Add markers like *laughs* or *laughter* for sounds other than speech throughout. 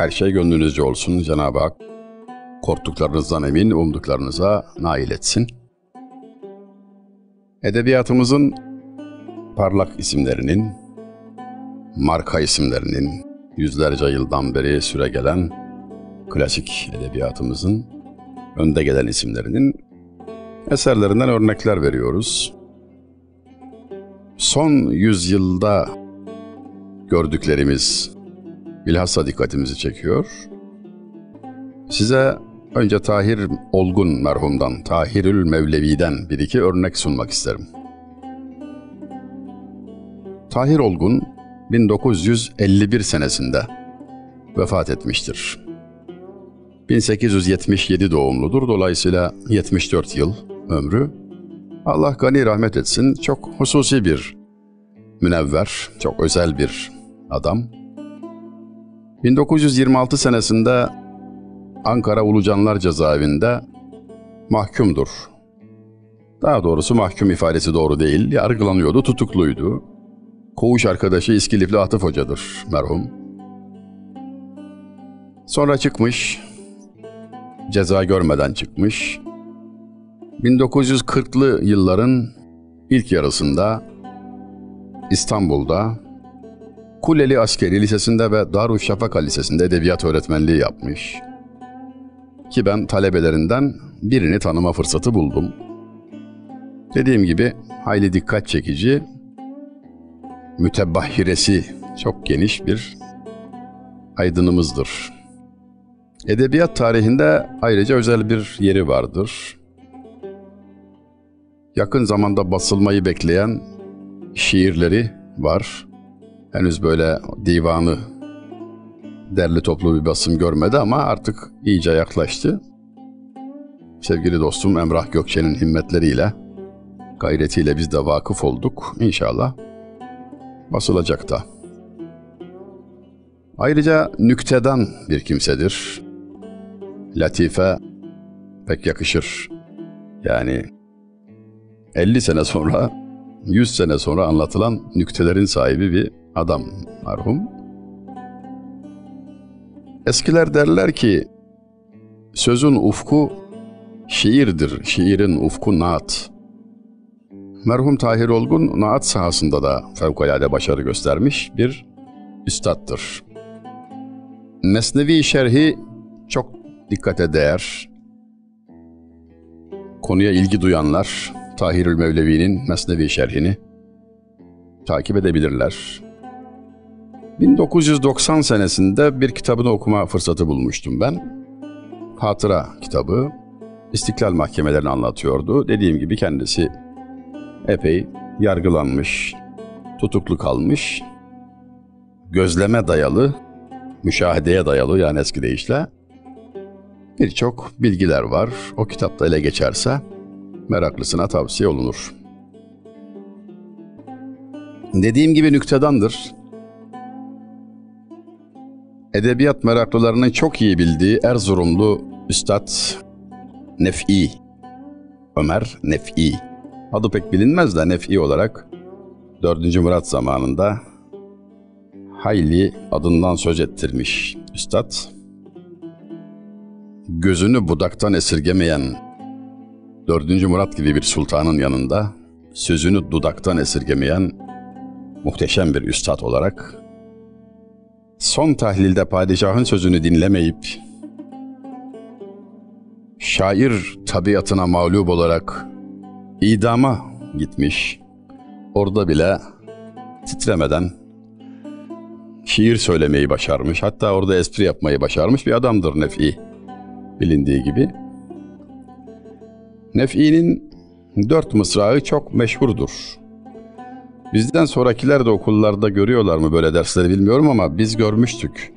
Her şey gönlünüzce olsun Cenab-ı Hak. Korktuklarınızdan emin, umduklarınıza nail etsin. Edebiyatımızın parlak isimlerinin, marka isimlerinin, yüzlerce yıldan beri süre gelen klasik edebiyatımızın önde gelen isimlerinin eserlerinden örnekler veriyoruz. Son yüzyılda gördüklerimiz bilhassa dikkatimizi çekiyor. Size önce Tahir Olgun merhumdan, Tahirül Mevlevi'den bir iki örnek sunmak isterim. Tahir Olgun 1951 senesinde vefat etmiştir. 1877 doğumludur. Dolayısıyla 74 yıl ömrü. Allah gani rahmet etsin. Çok hususi bir münevver, çok özel bir adam. 1926 senesinde Ankara Ulucanlar Cezaevinde mahkumdur. Daha doğrusu mahkum ifadesi doğru değil, yargılanıyordu, tutukluydu. Koğuş arkadaşı İskilifli Atıf Hoca'dır merhum. Sonra çıkmış, ceza görmeden çıkmış. 1940'lı yılların ilk yarısında İstanbul'da Kuleli Askeri Lisesi'nde ve Darüşşafaka Lisesi'nde edebiyat öğretmenliği yapmış. Ki ben talebelerinden birini tanıma fırsatı buldum. Dediğim gibi hayli dikkat çekici, mütebbahiresi çok geniş bir aydınımızdır. Edebiyat tarihinde ayrıca özel bir yeri vardır. Yakın zamanda basılmayı bekleyen şiirleri var. Henüz böyle divanı derli toplu bir basım görmedi ama artık iyice yaklaştı. Sevgili dostum Emrah Gökçe'nin himmetleriyle, gayretiyle biz de vakıf olduk. İnşallah basılacak da. Ayrıca nüktedan bir kimsedir. Latife pek yakışır. Yani 50 sene sonra, 100 sene sonra anlatılan nüktelerin sahibi bir adam marhum. Eskiler derler ki sözün ufku şiirdir, şiirin ufku naat. Merhum Tahir Olgun naat sahasında da fevkalade başarı göstermiş bir üstattır. Mesnevi şerhi çok dikkate değer. Konuya ilgi duyanlar Tahirül Mevlevi'nin Mesnevi şerhini takip edebilirler. 1990 senesinde bir kitabını okuma fırsatı bulmuştum ben. Hatıra kitabı. İstiklal mahkemelerini anlatıyordu. Dediğim gibi kendisi epey yargılanmış, tutuklu kalmış, gözleme dayalı, müşahedeye dayalı yani eski deyişle birçok bilgiler var. O kitapta ele geçerse meraklısına tavsiye olunur. Dediğim gibi nüktedandır. Edebiyat meraklılarının çok iyi bildiği Erzurumlu Üstad Nef'i, Ömer Nef'i. Adı pek bilinmez de Nef'i olarak 4. Murat zamanında hayli adından söz ettirmiş Üstad. Gözünü budaktan esirgemeyen 4. Murat gibi bir sultanın yanında sözünü dudaktan esirgemeyen muhteşem bir üstad olarak son tahlilde padişahın sözünü dinlemeyip şair tabiatına mağlup olarak idama gitmiş. Orada bile titremeden şiir söylemeyi başarmış. Hatta orada espri yapmayı başarmış bir adamdır Nef'i. Bilindiği gibi. Nef'i'nin dört mısrağı çok meşhurdur. Bizden sonrakiler de okullarda görüyorlar mı böyle dersleri bilmiyorum ama biz görmüştük.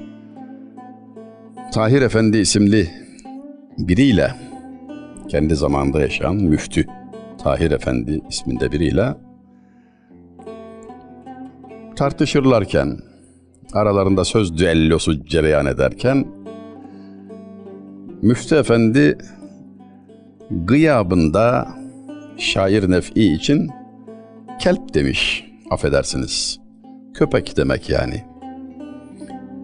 Tahir Efendi isimli biriyle kendi zamanında yaşayan müftü Tahir Efendi isminde biriyle tartışırlarken aralarında söz düellosu cereyan ederken Müftü Efendi gıyabında şair nef'i için kelp demiş, affedersiniz. Köpek demek yani.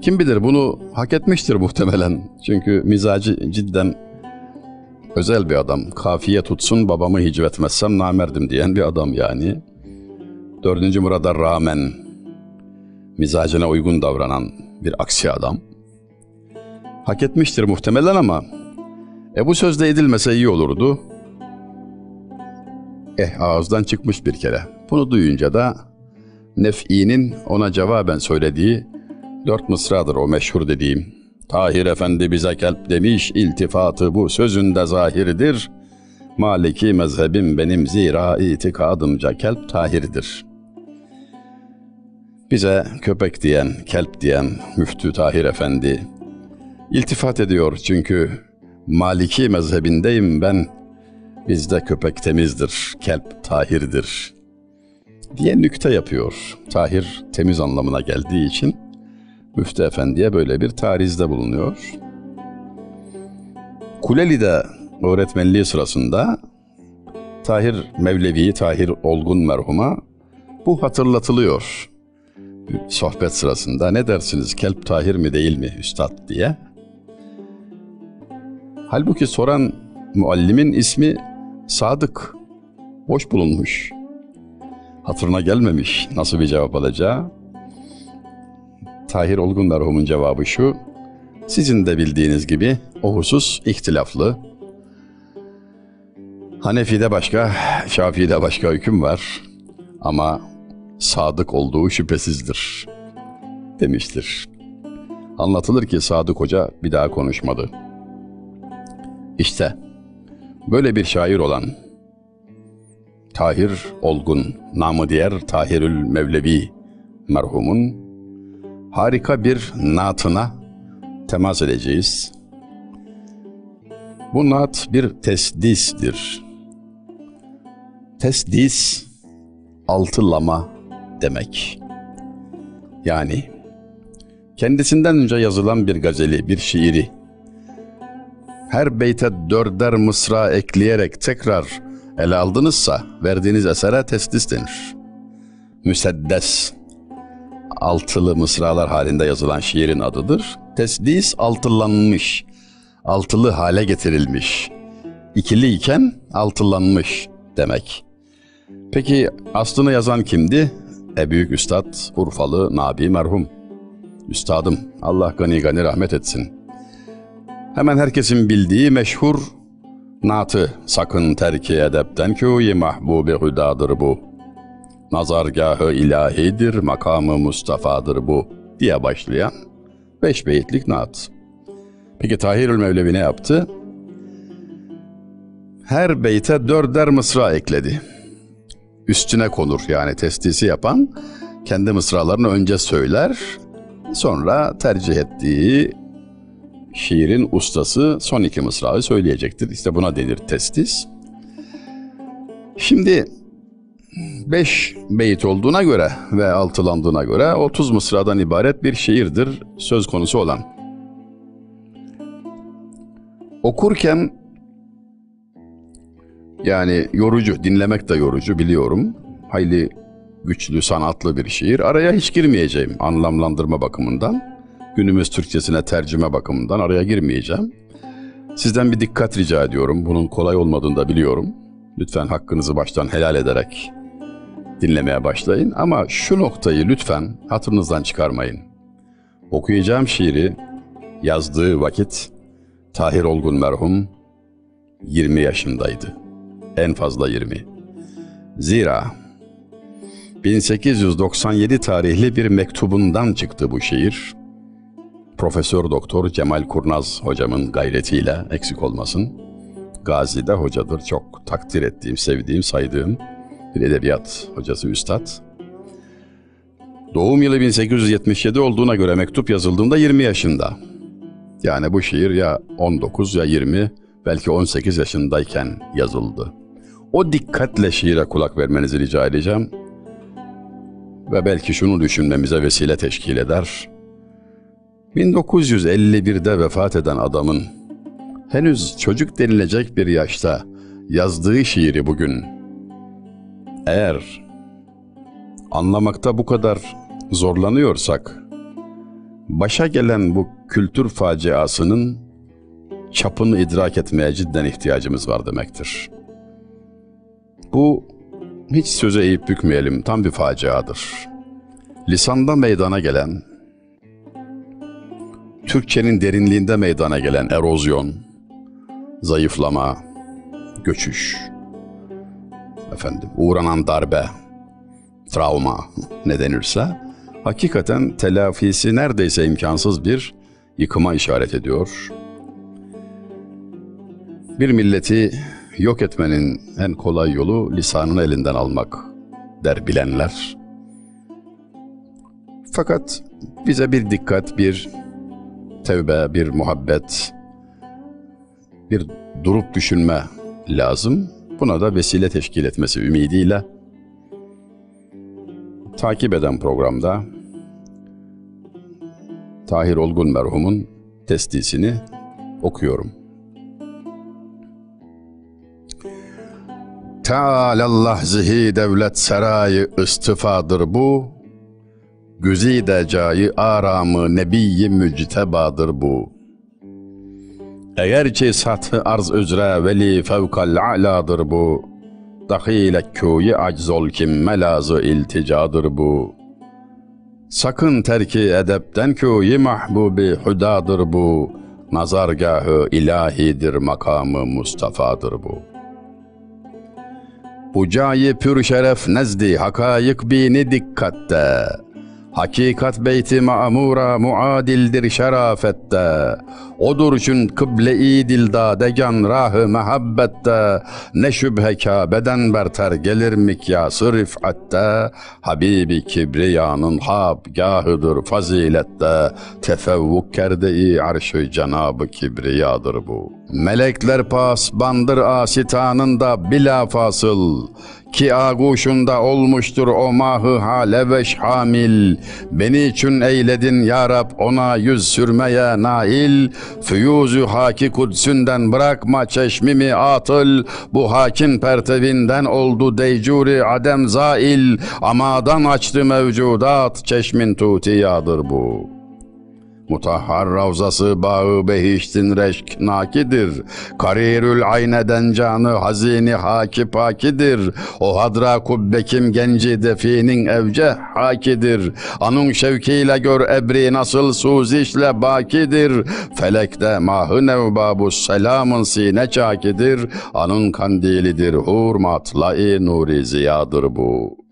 Kim bilir bunu hak etmiştir muhtemelen. Çünkü mizacı cidden özel bir adam. Kafiye tutsun babamı hicvetmezsem namerdim diyen bir adam yani. Dördüncü Murad'a rağmen mizacına uygun davranan bir aksi adam. Hak etmiştir muhtemelen ama e bu sözde edilmese iyi olurdu. Eh ağızdan çıkmış bir kere. Bunu duyunca da Nef'i'nin ona cevaben söylediği dört mısradır o meşhur dediğim. Tahir Efendi bize kelp demiş, iltifatı bu sözünde zahirdir. Maliki mezhebim benim zira itikadımca kelp tahirdir. Bize köpek diyen, kelp diyen Müftü Tahir Efendi iltifat ediyor çünkü Maliki mezhebindeyim ben. Bizde köpek temizdir, kelp tahirdir diye nükte yapıyor. Tahir temiz anlamına geldiği için Müftü Efendi'ye böyle bir tarizde bulunuyor. Kuleli'de öğretmenliği sırasında Tahir Mevlevi, Tahir Olgun merhuma bu hatırlatılıyor. Sohbet sırasında ne dersiniz kelp Tahir mi değil mi üstad diye. Halbuki soran muallimin ismi Sadık. Boş bulunmuş. Hatırına gelmemiş nasıl bir cevap alacağı. Tahir Olgun merhumun cevabı şu. Sizin de bildiğiniz gibi o husus ihtilaflı. Hanefi'de başka, Şafii'de başka hüküm var. Ama sadık olduğu şüphesizdir demiştir. Anlatılır ki Sadık Hoca bir daha konuşmadı. İşte böyle bir şair olan Tahir Olgun, namı diğer Tahirül Mevlevi merhumun harika bir naatına temas edeceğiz. Bu naat bir tesdistir. Tesdis, altılama demek. Yani kendisinden önce yazılan bir gazeli, bir şiiri her beyte dörder mısra ekleyerek tekrar ele aldınızsa verdiğiniz esere tesdis denir. Müseddes, altılı mısralar halinde yazılan şiirin adıdır. Tesdis altıllanmış, altılı hale getirilmiş. İkili iken altıllanmış demek. Peki aslını yazan kimdi? E büyük üstad Urfalı Nabi merhum. Üstadım Allah gani gani rahmet etsin. Hemen herkesin bildiği meşhur Natı sakın terki edepten köyü mahbubi hüdadır bu. Nazargahı ilahidir, makamı Mustafa'dır bu diye başlayan beş beyitlik naat. Peki Tahirül Mevlevi ne yaptı? Her beyte dörder mısra ekledi. Üstüne konur yani testisi yapan kendi mısralarını önce söyler, sonra tercih ettiği şiirin ustası son iki mısrağı söyleyecektir. İşte buna denir testis. Şimdi beş beyit olduğuna göre ve altılandığına göre 30 mısradan ibaret bir şiirdir söz konusu olan. Okurken yani yorucu, dinlemek de yorucu biliyorum. Hayli güçlü, sanatlı bir şiir. Araya hiç girmeyeceğim anlamlandırma bakımından günümüz Türkçesine tercüme bakımından araya girmeyeceğim. Sizden bir dikkat rica ediyorum. Bunun kolay olmadığını da biliyorum. Lütfen hakkınızı baştan helal ederek dinlemeye başlayın. Ama şu noktayı lütfen hatırınızdan çıkarmayın. Okuyacağım şiiri yazdığı vakit Tahir Olgun merhum 20 yaşındaydı. En fazla 20. Zira 1897 tarihli bir mektubundan çıktı bu şiir. Profesör Doktor Cemal Kurnaz hocamın gayretiyle eksik olmasın. Gazi'de hocadır. Çok takdir ettiğim, sevdiğim, saydığım bir edebiyat hocası üstad. Doğum yılı 1877 olduğuna göre mektup yazıldığında 20 yaşında. Yani bu şiir ya 19 ya 20 belki 18 yaşındayken yazıldı. O dikkatle şiire kulak vermenizi rica edeceğim. Ve belki şunu düşünmemize vesile teşkil eder. 1951'de vefat eden adamın henüz çocuk denilecek bir yaşta yazdığı şiiri bugün eğer anlamakta bu kadar zorlanıyorsak başa gelen bu kültür faciasının çapını idrak etmeye cidden ihtiyacımız var demektir. Bu hiç söze eğip bükmeyelim tam bir faciadır. Lisanda meydana gelen, Türkçenin derinliğinde meydana gelen erozyon, zayıflama, göçüş, efendim uğranan darbe, travma ne denirse hakikaten telafisi neredeyse imkansız bir yıkıma işaret ediyor. Bir milleti yok etmenin en kolay yolu lisanını elinden almak der bilenler. Fakat bize bir dikkat, bir tevbe, bir muhabbet, bir durup düşünme lazım. Buna da vesile teşkil etmesi ümidiyle takip eden programda Tahir Olgun merhumun testisini okuyorum. Tealallah zihi devlet serayı istifadır bu. Güzide cayı aramı nebiyi müctebadır bu. Eğer ki sathı arz üzre veli fevkal a'ladır bu. Dahile köyü aczol kim melazı ilticadır bu. Sakın terki edepten köyü mahbubi hudadır bu. Nazargahı ilahidir makamı Mustafa'dır bu. Bu cayi pür şeref nezdi hakayık bini dikkatte. Hakikat beyti ma'mura muadildir şerafette. Odur için kıble-i dildade can rahı mehabbette. Ne şüphe Kabe'den berter gelir mikyası rifatte. Habibi kibriyanın habgahıdır fazilette. Tefevvuk kerde-i arş-ı cenab-ı kibriyadır bu. Melekler pas bandır asitanında bila fasıl. Ki aguşunda olmuştur o mahı hale ve şamil. Beni için eyledin ya Rab ona yüz sürmeye nail. Füyuzu haki kudsünden bırakma çeşmimi atıl. Bu hakin pertevinden oldu deycuri adem zail. Amadan açtı mevcudat çeşmin tutiyadır bu. Mutahhar ravzası bağı behiştin reşk nakidir. Karirül ayneden canı hazini haki pakidir. O hadra kubbekim genci definin evce hakidir. Anun şevkiyle gör ebri nasıl suzişle bakidir. Felekte mahı nevbabu selamın sine çakidir. Anun kandilidir hur matla-i nuri ziyadır bu.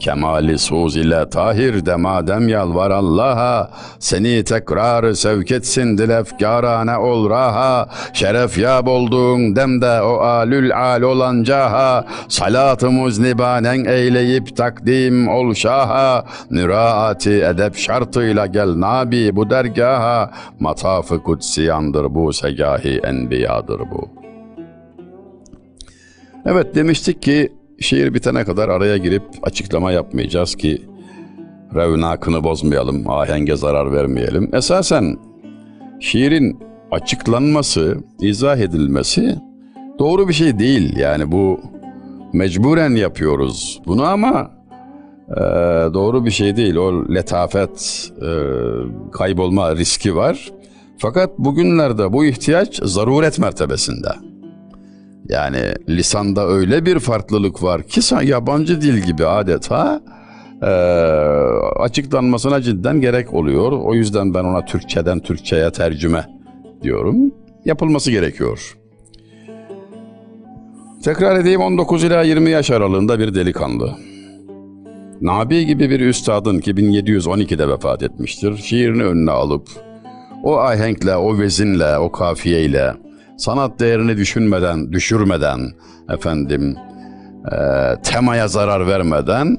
Kemali suz ile tahir de madem yalvar Allah'a Seni tekrar sevk etsin dilefkarane ol raha. Şeref yab olduğun demde o alül al olan caha Salatı eyleyip takdim ol şaha. Nüraati edep şartıyla gel nabi bu dergaha Matafı kutsiyandır bu segahi enbiyadır bu. Evet demiştik ki şiir bitene kadar araya girip açıklama yapmayacağız ki revnakını bozmayalım, ahenge zarar vermeyelim. Esasen şiirin açıklanması, izah edilmesi doğru bir şey değil. Yani bu mecburen yapıyoruz bunu ama e, doğru bir şey değil. O letafet, e, kaybolma riski var. Fakat bugünlerde bu ihtiyaç zaruret mertebesinde. Yani lisanda öyle bir farklılık var ki yabancı dil gibi adeta e, açıklanmasına cidden gerek oluyor. O yüzden ben ona Türkçeden Türkçe'ye tercüme diyorum. Yapılması gerekiyor. Tekrar edeyim 19 ila 20 yaş aralığında bir delikanlı. Nabi gibi bir üstadın ki 1712'de vefat etmiştir. Şiirini önüne alıp o ahenkle, o vezinle, o kafiyeyle sanat değerini düşünmeden, düşürmeden, efendim, e, temaya zarar vermeden,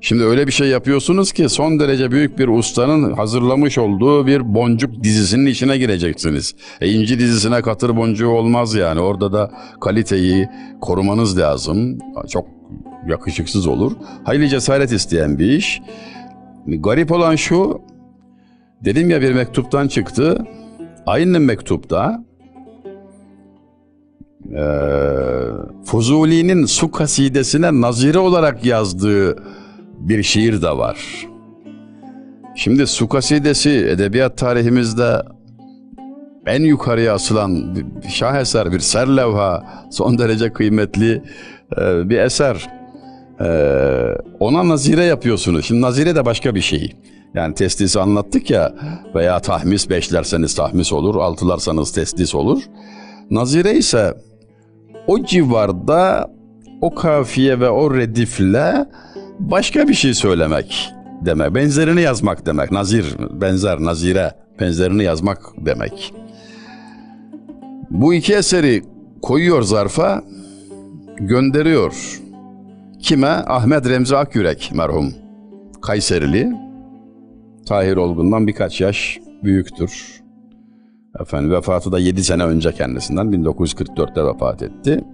şimdi öyle bir şey yapıyorsunuz ki son derece büyük bir ustanın hazırlamış olduğu bir boncuk dizisinin içine gireceksiniz. E, inci dizisine katır boncuğu olmaz yani. Orada da kaliteyi korumanız lazım. Çok yakışıksız olur. Hayli cesaret isteyen bir iş. Garip olan şu, dedim ya bir mektuptan çıktı. Aynı mektupta e, Fuzuli'nin su kasidesine nazire olarak yazdığı bir şiir de var. Şimdi su kasidesi edebiyat tarihimizde en yukarıya asılan şaheser, bir serlevha, son derece kıymetli e, bir eser. E, ona nazire yapıyorsunuz. Şimdi nazire de başka bir şey. Yani teslisi anlattık ya veya tahmis beşlerseniz tahmis olur, altılarsanız teslis olur. Nazire ise o civarda o kafiye ve o redifle başka bir şey söylemek demek. Benzerini yazmak demek. Nazir, benzer, nazire, benzerini yazmak demek. Bu iki eseri koyuyor zarfa, gönderiyor. Kime? Ahmet Remzi Akyürek merhum. Kayserili. Tahir Olgun'dan birkaç yaş büyüktür. Efendim vefatı da 7 sene önce kendisinden 1944'te vefat etti.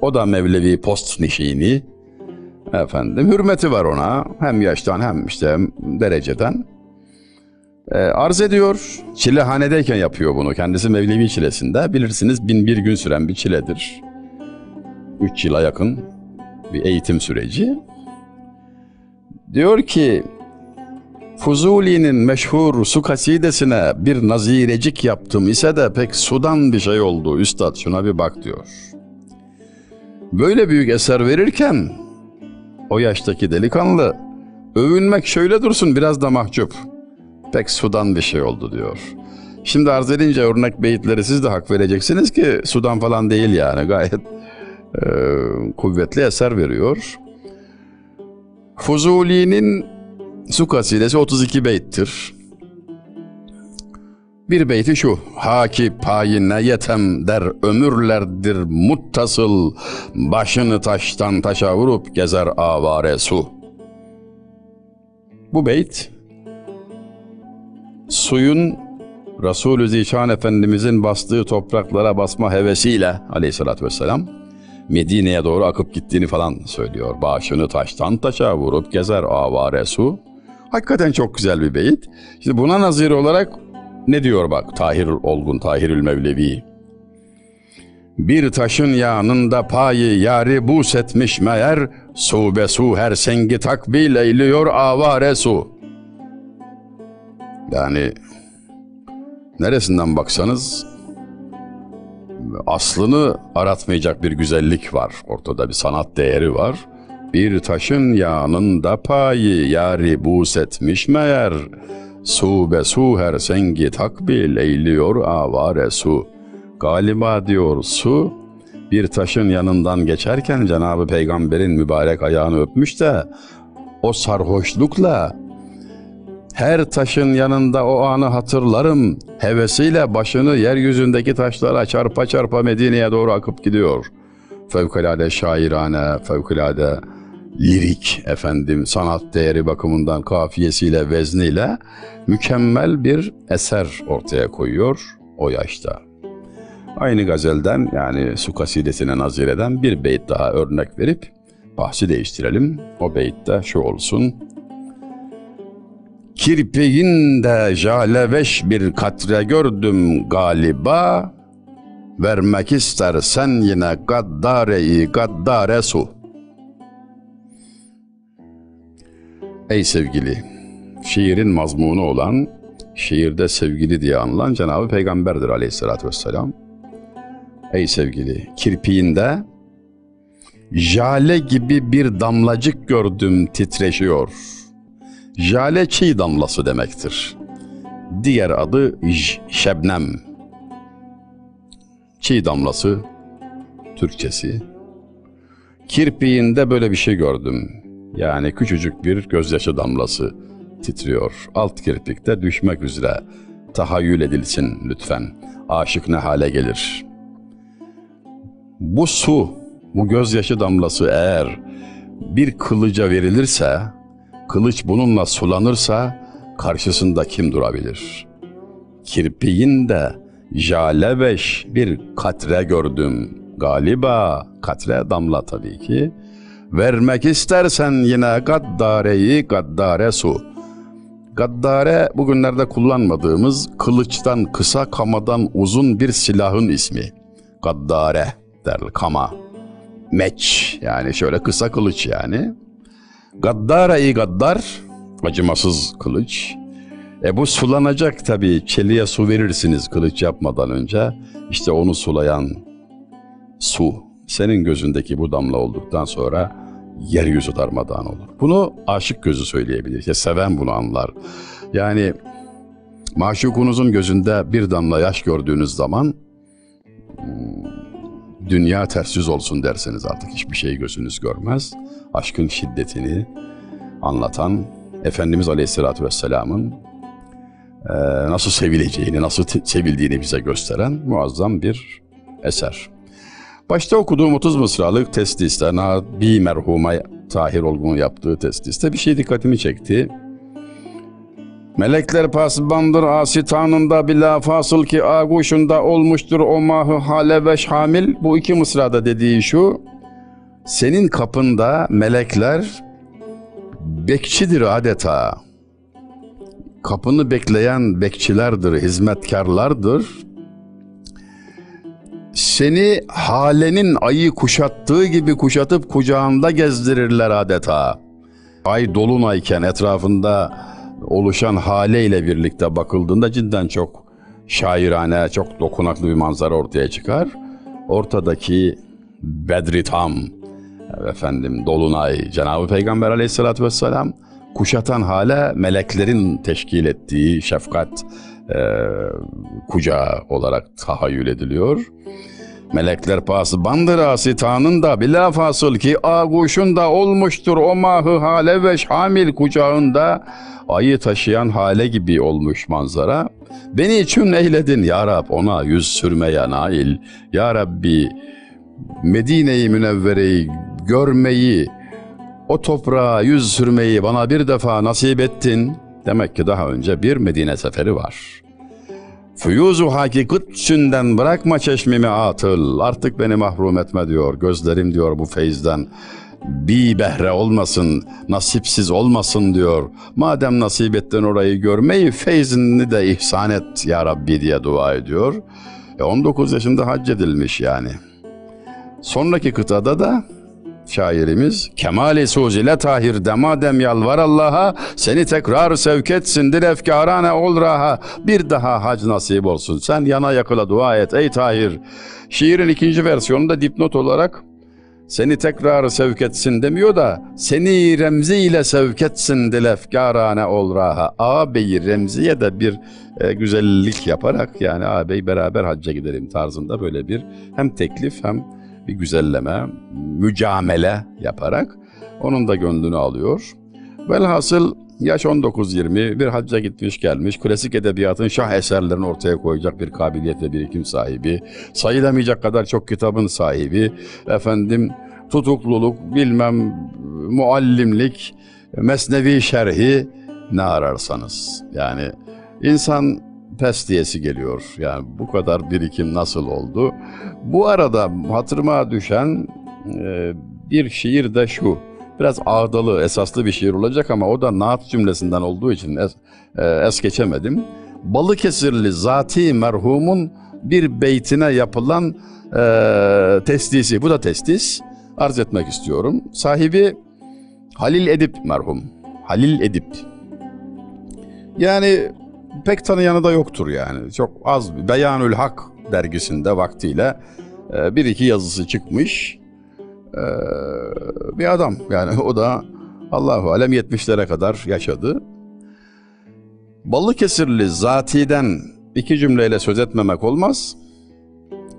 O da Mevlevi post nişini. Efendim hürmeti var ona hem yaştan hem işte dereceden. E, arz ediyor. Çilehanedeyken yapıyor bunu. Kendisi Mevlevi çilesinde. Bilirsiniz bin bir gün süren bir çiledir. Üç yıla yakın bir eğitim süreci. Diyor ki Fuzuli'nin meşhur su kasidesine bir nazirecik yaptım ise de pek sudan bir şey oldu. Üstad şuna bir bak diyor. Böyle büyük eser verirken o yaştaki delikanlı övünmek şöyle dursun biraz da mahcup. Pek sudan bir şey oldu diyor. Şimdi arz edince örnek beyitleri siz de hak vereceksiniz ki sudan falan değil yani gayet e, kuvvetli eser veriyor. Fuzuli'nin su kasidesi 32 beyttir. Bir beyti şu. Haki payine yetem der ömürlerdir muttasıl. Başını taştan taşa vurup gezer avare su. Bu beyt suyun Resulü Zişan Efendimizin bastığı topraklara basma hevesiyle aleyhissalatü vesselam Medine'ye doğru akıp gittiğini falan söylüyor. Başını taştan taşa vurup gezer avare su. Hakikaten çok güzel bir beyit. Şimdi buna nazir olarak ne diyor bak Tahir Olgun, Tahirül Mevlevi. Bir taşın yanında payı yari bus etmiş meğer, su be su her sengi takbil eyliyor avare su. Yani neresinden baksanız aslını aratmayacak bir güzellik var. Ortada bir sanat değeri var. Bir taşın yanında payı yari bus etmiş meğer, Su be su her sengi takbil eyliyor avare su. Galiba diyor su bir taşın yanından geçerken Cenabı Peygamber'in mübarek ayağını öpmüş de o sarhoşlukla her taşın yanında o anı hatırlarım. Hevesiyle başını yeryüzündeki taşlara çarpa çarpa Medine'ye doğru akıp gidiyor. Fevkalade şairane, fevkalade lirik efendim sanat değeri bakımından kafiyesiyle vezniyle mükemmel bir eser ortaya koyuyor o yaşta. Aynı gazelden yani su kasidesine nazireden bir beyt daha örnek verip bahsi değiştirelim. O beyt de şu olsun. Kirpiğinde jaleveş bir katre gördüm galiba, vermek istersen yine gaddareyi gaddare su.'' Ey sevgili, şiirin mazmunu olan, şiirde sevgili diye anılan Cenab-ı Peygamberdir aleyhissalatü vesselam. Ey sevgili, kirpiğinde jale gibi bir damlacık gördüm titreşiyor. Jale çiğ damlası demektir. Diğer adı şebnem. Çiğ damlası Türkçesi. Kirpiğinde böyle bir şey gördüm. Yani küçücük bir gözyaşı damlası titriyor. Alt kirpikte düşmek üzere. Tahayyül edilsin lütfen. Aşık ne hale gelir? Bu su, bu gözyaşı damlası eğer bir kılıca verilirse, kılıç bununla sulanırsa karşısında kim durabilir? Kirpiğinde jalebeş bir katre gördüm. Galiba katre damla tabii ki. Vermek istersen yine gaddareyi gaddare su. Gaddare bugünlerde kullanmadığımız kılıçtan kısa kamadan uzun bir silahın ismi. Gaddare derler kama. Meç yani şöyle kısa kılıç yani. Gaddare-i gaddar acımasız kılıç. E bu sulanacak tabii. Çeliğe su verirsiniz kılıç yapmadan önce. İşte onu sulayan su senin gözündeki bu damla olduktan sonra yeryüzü darmadağın olur. Bunu aşık gözü söyleyebilir. Ya seven bunu anlar. Yani maşukunuzun gözünde bir damla yaş gördüğünüz zaman hmm, dünya ters yüz olsun derseniz artık hiçbir şey gözünüz görmez. Aşkın şiddetini anlatan Efendimiz Aleyhisselatü Vesselam'ın nasıl sevileceğini, nasıl sevildiğini bize gösteren muazzam bir eser. Başta okuduğum 30 mısralık testiste, Nabi merhuma Tahir Olgun'un yaptığı testiste bir şey dikkatimi çekti. Melekler pasbandır asitanında bila fasıl ki aguşunda olmuştur o mahı hale ve şamil. Bu iki mısrada dediği şu. Senin kapında melekler bekçidir adeta. Kapını bekleyen bekçilerdir, hizmetkarlardır. Seni halenin ayı kuşattığı gibi kuşatıp kucağında gezdirirler adeta. Ay dolunayken etrafında oluşan haleyle birlikte bakıldığında cidden çok şairane, çok dokunaklı bir manzara ortaya çıkar. Ortadaki Bedri Tam, efendim Dolunay, Cenab-ı Peygamber aleyhissalatü vesselam kuşatan hale meleklerin teşkil ettiği şefkat e, kucağı olarak tahayyül ediliyor. Melekler pası bandır asitanın da bila fasıl ki ağuşun da olmuştur o mahı hale ve şamil kucağında ayı taşıyan hale gibi olmuş manzara. Beni için eyledin ya Rab ona yüz sürmeye nail. Ya Rabbi Medine-i Münevvere'yi görmeyi, o toprağa yüz sürmeyi bana bir defa nasip ettin. Demek ki daha önce bir Medine seferi var. Füyuzu hakikat sünden bırakma çeşmimi atıl. Artık beni mahrum etme diyor. Gözlerim diyor bu feyizden. Bir behre olmasın, nasipsiz olmasın diyor. Madem nasip ettin orayı görmeyi, feyzini de ihsan et ya Rabbi diye dua ediyor. E 19 yaşında hac edilmiş yani. Sonraki kıtada da şairimiz Kemal-i Suz ile tahir demadem yalvar Allah'a seni tekrar sevk etsin dil efkarane ol raha. Bir daha hac nasip olsun. Sen yana yakıla dua et ey tahir. Şiirin ikinci versiyonunda dipnot olarak seni tekrar sevk etsin demiyor da seni remzi ile sevk etsin dil efkarane ol raha. Ağabeyi remziye de bir e, güzellik yaparak yani ağabey beraber hacca gidelim tarzında böyle bir hem teklif hem bir güzelleme, mücamele yaparak onun da gönlünü alıyor. Velhasıl yaş 19-20 bir hacca gitmiş gelmiş, klasik edebiyatın şah eserlerini ortaya koyacak bir kabiliyet ve birikim sahibi, sayılamayacak kadar çok kitabın sahibi, efendim tutukluluk, bilmem muallimlik, mesnevi şerhi ne ararsanız. Yani insan pes diyesi geliyor. Yani bu kadar birikim nasıl oldu? Bu arada hatırıma düşen e, bir şiir de şu. Biraz ağdalı, esaslı bir şiir olacak ama o da naat cümlesinden olduğu için es, e, es geçemedim. Balıkesirli zati merhumun bir beytine yapılan e, testisi. Bu da testis. Arz etmek istiyorum. Sahibi Halil Edip merhum. Halil Edip. Yani pek tanıyanı da yoktur yani. Çok az bir Beyanül Hak dergisinde vaktiyle e, bir iki yazısı çıkmış. E, bir adam yani *laughs* o da Allahu alem 70'lere kadar yaşadı. Balıkesirli zatiden iki cümleyle söz etmemek olmaz.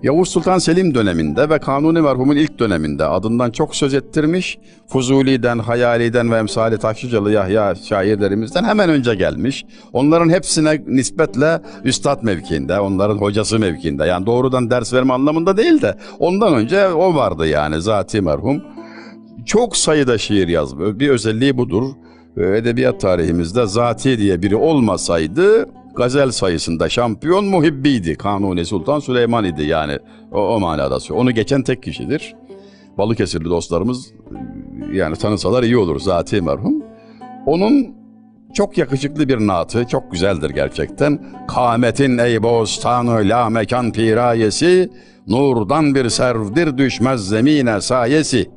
Yavuz Sultan Selim döneminde ve Kanuni merhumun ilk döneminde adından çok söz ettirmiş. Fuzuli'den, Hayali'den ve emsali Taşlıcalı Yahya şairlerimizden hemen önce gelmiş. Onların hepsine nispetle üstad mevkiinde, onların hocası mevkiinde. Yani doğrudan ders verme anlamında değil de ondan önce o vardı yani zati merhum. Çok sayıda şiir yazmış. Bir özelliği budur. Edebiyat tarihimizde zati diye biri olmasaydı gazel sayısında şampiyon muhibbiydi. Kanuni Sultan Süleyman idi yani o, o manada. Onu geçen tek kişidir. Balıkesirli dostlarımız yani tanısalar iyi olur zati merhum. Onun çok yakışıklı bir naatı, çok güzeldir gerçekten. Kametin ey bostanı la mekan pirayesi, nurdan bir servdir düşmez zemine sayesi.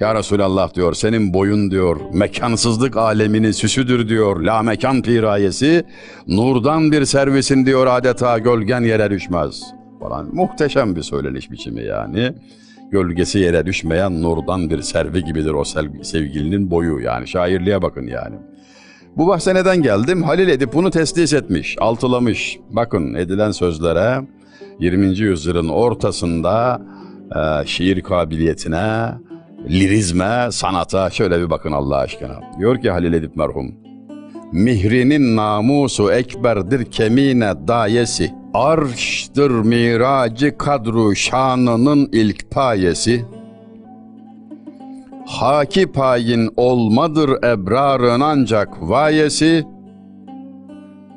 Ya Resulallah diyor senin boyun diyor mekansızlık aleminin süsüdür diyor la mekan pirayesi nurdan bir servisin diyor adeta gölgen yere düşmez falan muhteşem bir söyleniş biçimi yani gölgesi yere düşmeyen nurdan bir servi gibidir o sevgilinin boyu yani şairliğe bakın yani. Bu bahse neden geldim? Halil Edip bunu teslis etmiş, altılamış. Bakın edilen sözlere 20. yüzyılın ortasında e, şiir kabiliyetine, lirizme, sanata şöyle bir bakın Allah aşkına. Diyor ki Halil Edip merhum. Mihrinin namusu ekberdir kemine dayesi. Arştır miracı kadru şanının ilk payesi. Haki payin olmadır ebrarın ancak vayesi.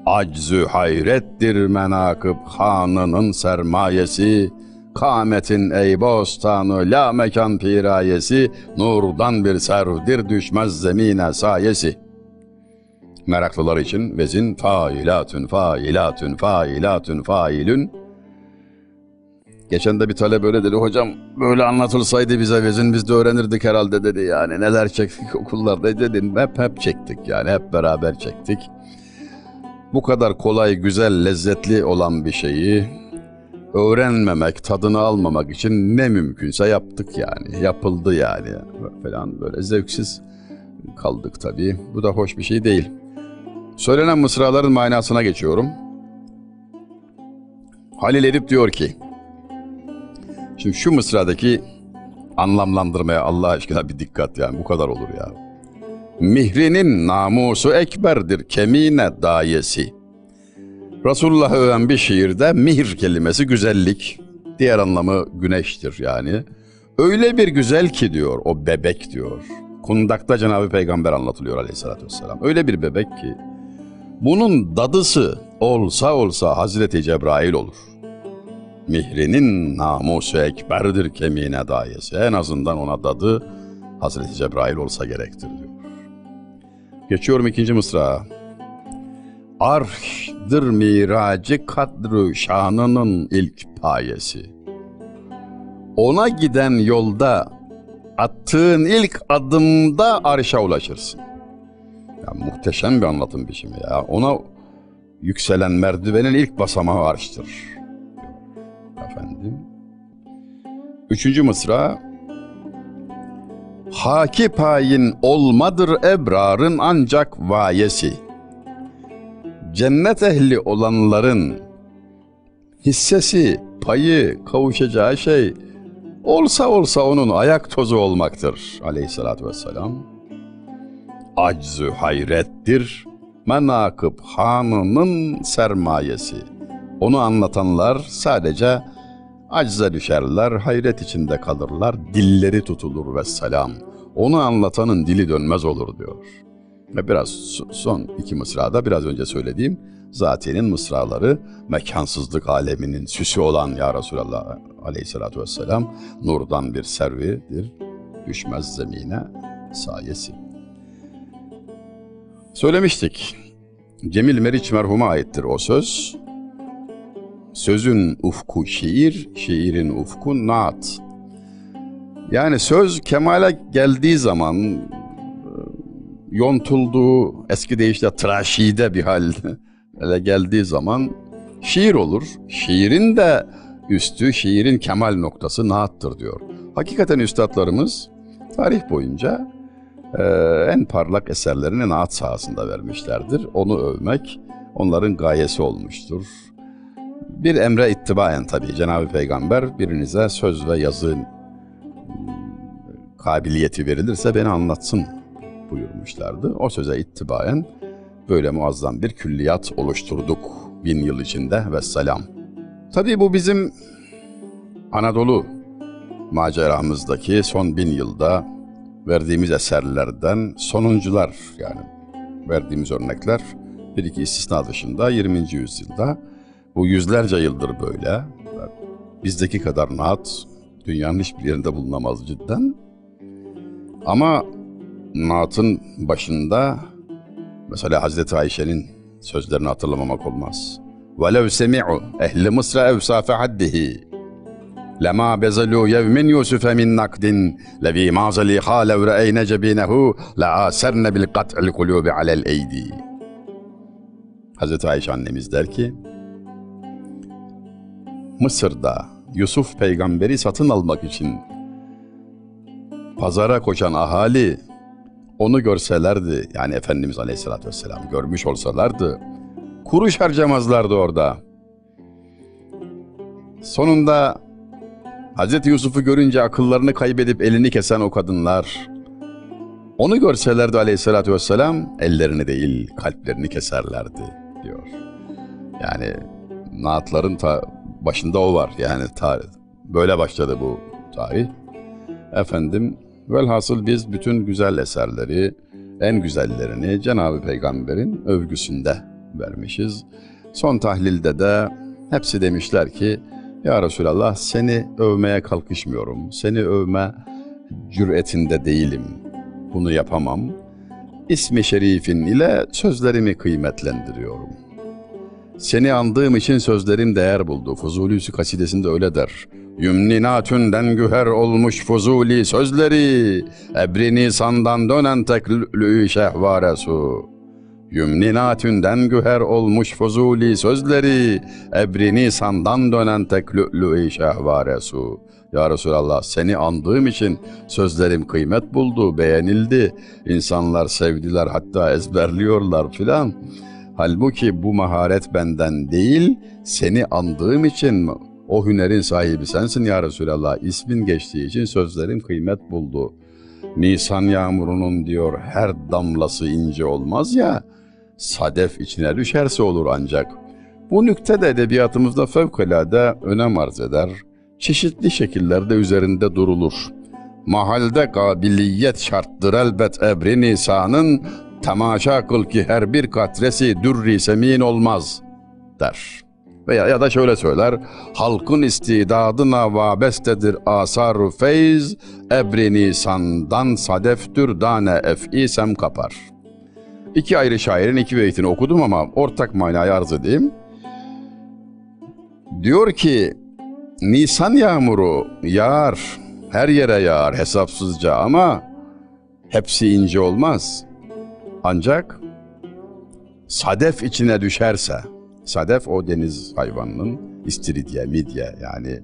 Aczü hayrettir menakıb hanının sermayesi. Kametin ey bostanı la mekan pirayesi, nurdan bir servdir düşmez zemine sayesi. Meraklılar için vezin failatün failatün failatün failün. Geçen de bir talep öyle dedi, hocam böyle anlatılsaydı bize vezin biz de öğrenirdik herhalde dedi yani. Neler çektik *laughs* okullarda dedim, hep hep çektik yani, hep beraber çektik. Bu kadar kolay, güzel, lezzetli olan bir şeyi öğrenmemek, tadını almamak için ne mümkünse yaptık yani. Yapıldı yani falan böyle zevksiz kaldık tabii. Bu da hoş bir şey değil. Söylenen mısraların manasına geçiyorum. Halil Edip diyor ki, şimdi şu mısradaki anlamlandırmaya Allah aşkına bir dikkat yani bu kadar olur ya. Mihrinin namusu ekberdir kemine dayesi. Resulullah'ı öven bir şiirde mihir kelimesi güzellik, diğer anlamı güneştir yani. Öyle bir güzel ki diyor o bebek diyor. Kundakta Cenab-ı Peygamber anlatılıyor aleyhissalatü vesselam. Öyle bir bebek ki bunun dadısı olsa olsa Hazreti Cebrail olur. Mihrinin namusu ekberdir kemiğine dayesi. En azından ona dadı Hazreti Cebrail olsa gerektir diyor. Geçiyorum ikinci mısra. Arşdır miracı kadru şanının ilk payesi. Ona giden yolda attığın ilk adımda arşa ulaşırsın. Ya, muhteşem bir anlatım biçimi ya. Ona yükselen merdivenin ilk basamağı arştır. Efendim. Üçüncü mısra. Haki payin olmadır ebrarın ancak vayesi. Cennet ehli olanların hissesi, payı, kavuşacağı şey olsa olsa onun ayak tozu olmaktır aleyhissalatü vesselam. Aczü hayrettir, menakıb hanının sermayesi. Onu anlatanlar sadece acize düşerler, hayret içinde kalırlar, dilleri tutulur ve selam. Onu anlatanın dili dönmez olur diyor. Ve biraz son iki mısrada biraz önce söylediğim zatenin mısraları mekansızlık aleminin süsü olan Ya Resulallah aleyhissalatü vesselam nurdan bir servidir, düşmez zemine sayesi. Söylemiştik, Cemil Meriç merhuma aittir o söz. Sözün ufku şiir, şiirin ufku naat. Yani söz kemale geldiği zaman yontulduğu, eski deyişle traşide bir hal *laughs* ele geldiği zaman şiir olur. Şiirin de üstü, şiirin kemal noktası naattır diyor. Hakikaten üstadlarımız tarih boyunca e, en parlak eserlerini naat sahasında vermişlerdir. Onu övmek onların gayesi olmuştur. Bir emre ittibaen tabii Cenab-ı Peygamber birinize söz ve yazı kabiliyeti verilirse beni anlatsın buyurmuşlardı. O söze ittibaen böyle muazzam bir külliyat oluşturduk bin yıl içinde ve selam. Tabii bu bizim Anadolu maceramızdaki son bin yılda verdiğimiz eserlerden sonuncular yani verdiğimiz örnekler bir iki istisna dışında 20. yüzyılda bu yüzlerce yıldır böyle bizdeki kadar naat dünyanın hiçbir yerinde bulunamaz cidden. Ama naatın başında mesela Hazreti Ayşe'nin sözlerini hatırlamamak olmaz. وَلَوْ سَمِعُوا اَهْلِ مِصْرَ اَوْسَافَ حَدِّهِ لما بزلوا يوم يوسف من نقد لذي ما زليقا لو رأينا جبينه لعاسرن بالقطع القلوب على الأيدي Hazreti Ayşe annemiz der ki Mısır'da Yusuf peygamberi satın almak için pazara koşan ahali onu görselerdi yani Efendimiz Aleyhisselatü Vesselam görmüş olsalardı kuruş harcamazlardı orada. Sonunda Hazreti Yusuf'u görünce akıllarını kaybedip elini kesen o kadınlar onu görselerdi Aleyhisselatü Vesselam ellerini değil kalplerini keserlerdi diyor. Yani naatların ta başında o var yani tarih. Böyle başladı bu tarih. Efendim velhasıl biz bütün güzel eserleri, en güzellerini Cenab-ı Peygamber'in övgüsünde vermişiz. Son tahlilde de hepsi demişler ki Ya Resulallah seni övmeye kalkışmıyorum. Seni övme cüretinde değilim. Bunu yapamam. İsmi şerifin ile sözlerimi kıymetlendiriyorum. Seni andığım için sözlerim değer buldu. Fuzuli Hüsnü kasidesinde öyle der. Yümninatünden güher olmuş fuzuli sözleri, ebrini sandan dönen teklülü şehvaresu. Yümninatünden güher olmuş fuzuli sözleri, ebrini sandan dönen teklülü şehvaresu. Ya Resulallah seni andığım için sözlerim kıymet buldu, beğenildi. İnsanlar sevdiler hatta ezberliyorlar filan. Halbuki bu maharet benden değil, seni andığım için o hünerin sahibi sensin ya Resulallah. İsmin geçtiği için sözlerim kıymet buldu. Nisan yağmurunun diyor her damlası ince olmaz ya, sadef içine düşerse olur ancak. Bu nükte de edebiyatımızda fevkalade önem arz eder. Çeşitli şekillerde üzerinde durulur. Mahalde kabiliyet şarttır elbet ebri nisanın, temaşa kıl ki her bir katresi dürri semin olmaz der. Veya ya da şöyle söyler, halkın istidadına vabestedir asar feyz, ebri nisandan sadeftür dane ef'isem kapar. İki ayrı şairin iki beytini okudum ama ortak manayı arz edeyim. Diyor ki, Nisan yağmuru yağar, her yere yağar hesapsızca ama hepsi ince olmaz. Ancak sadef içine düşerse, sadef o deniz hayvanının istiridye, midye yani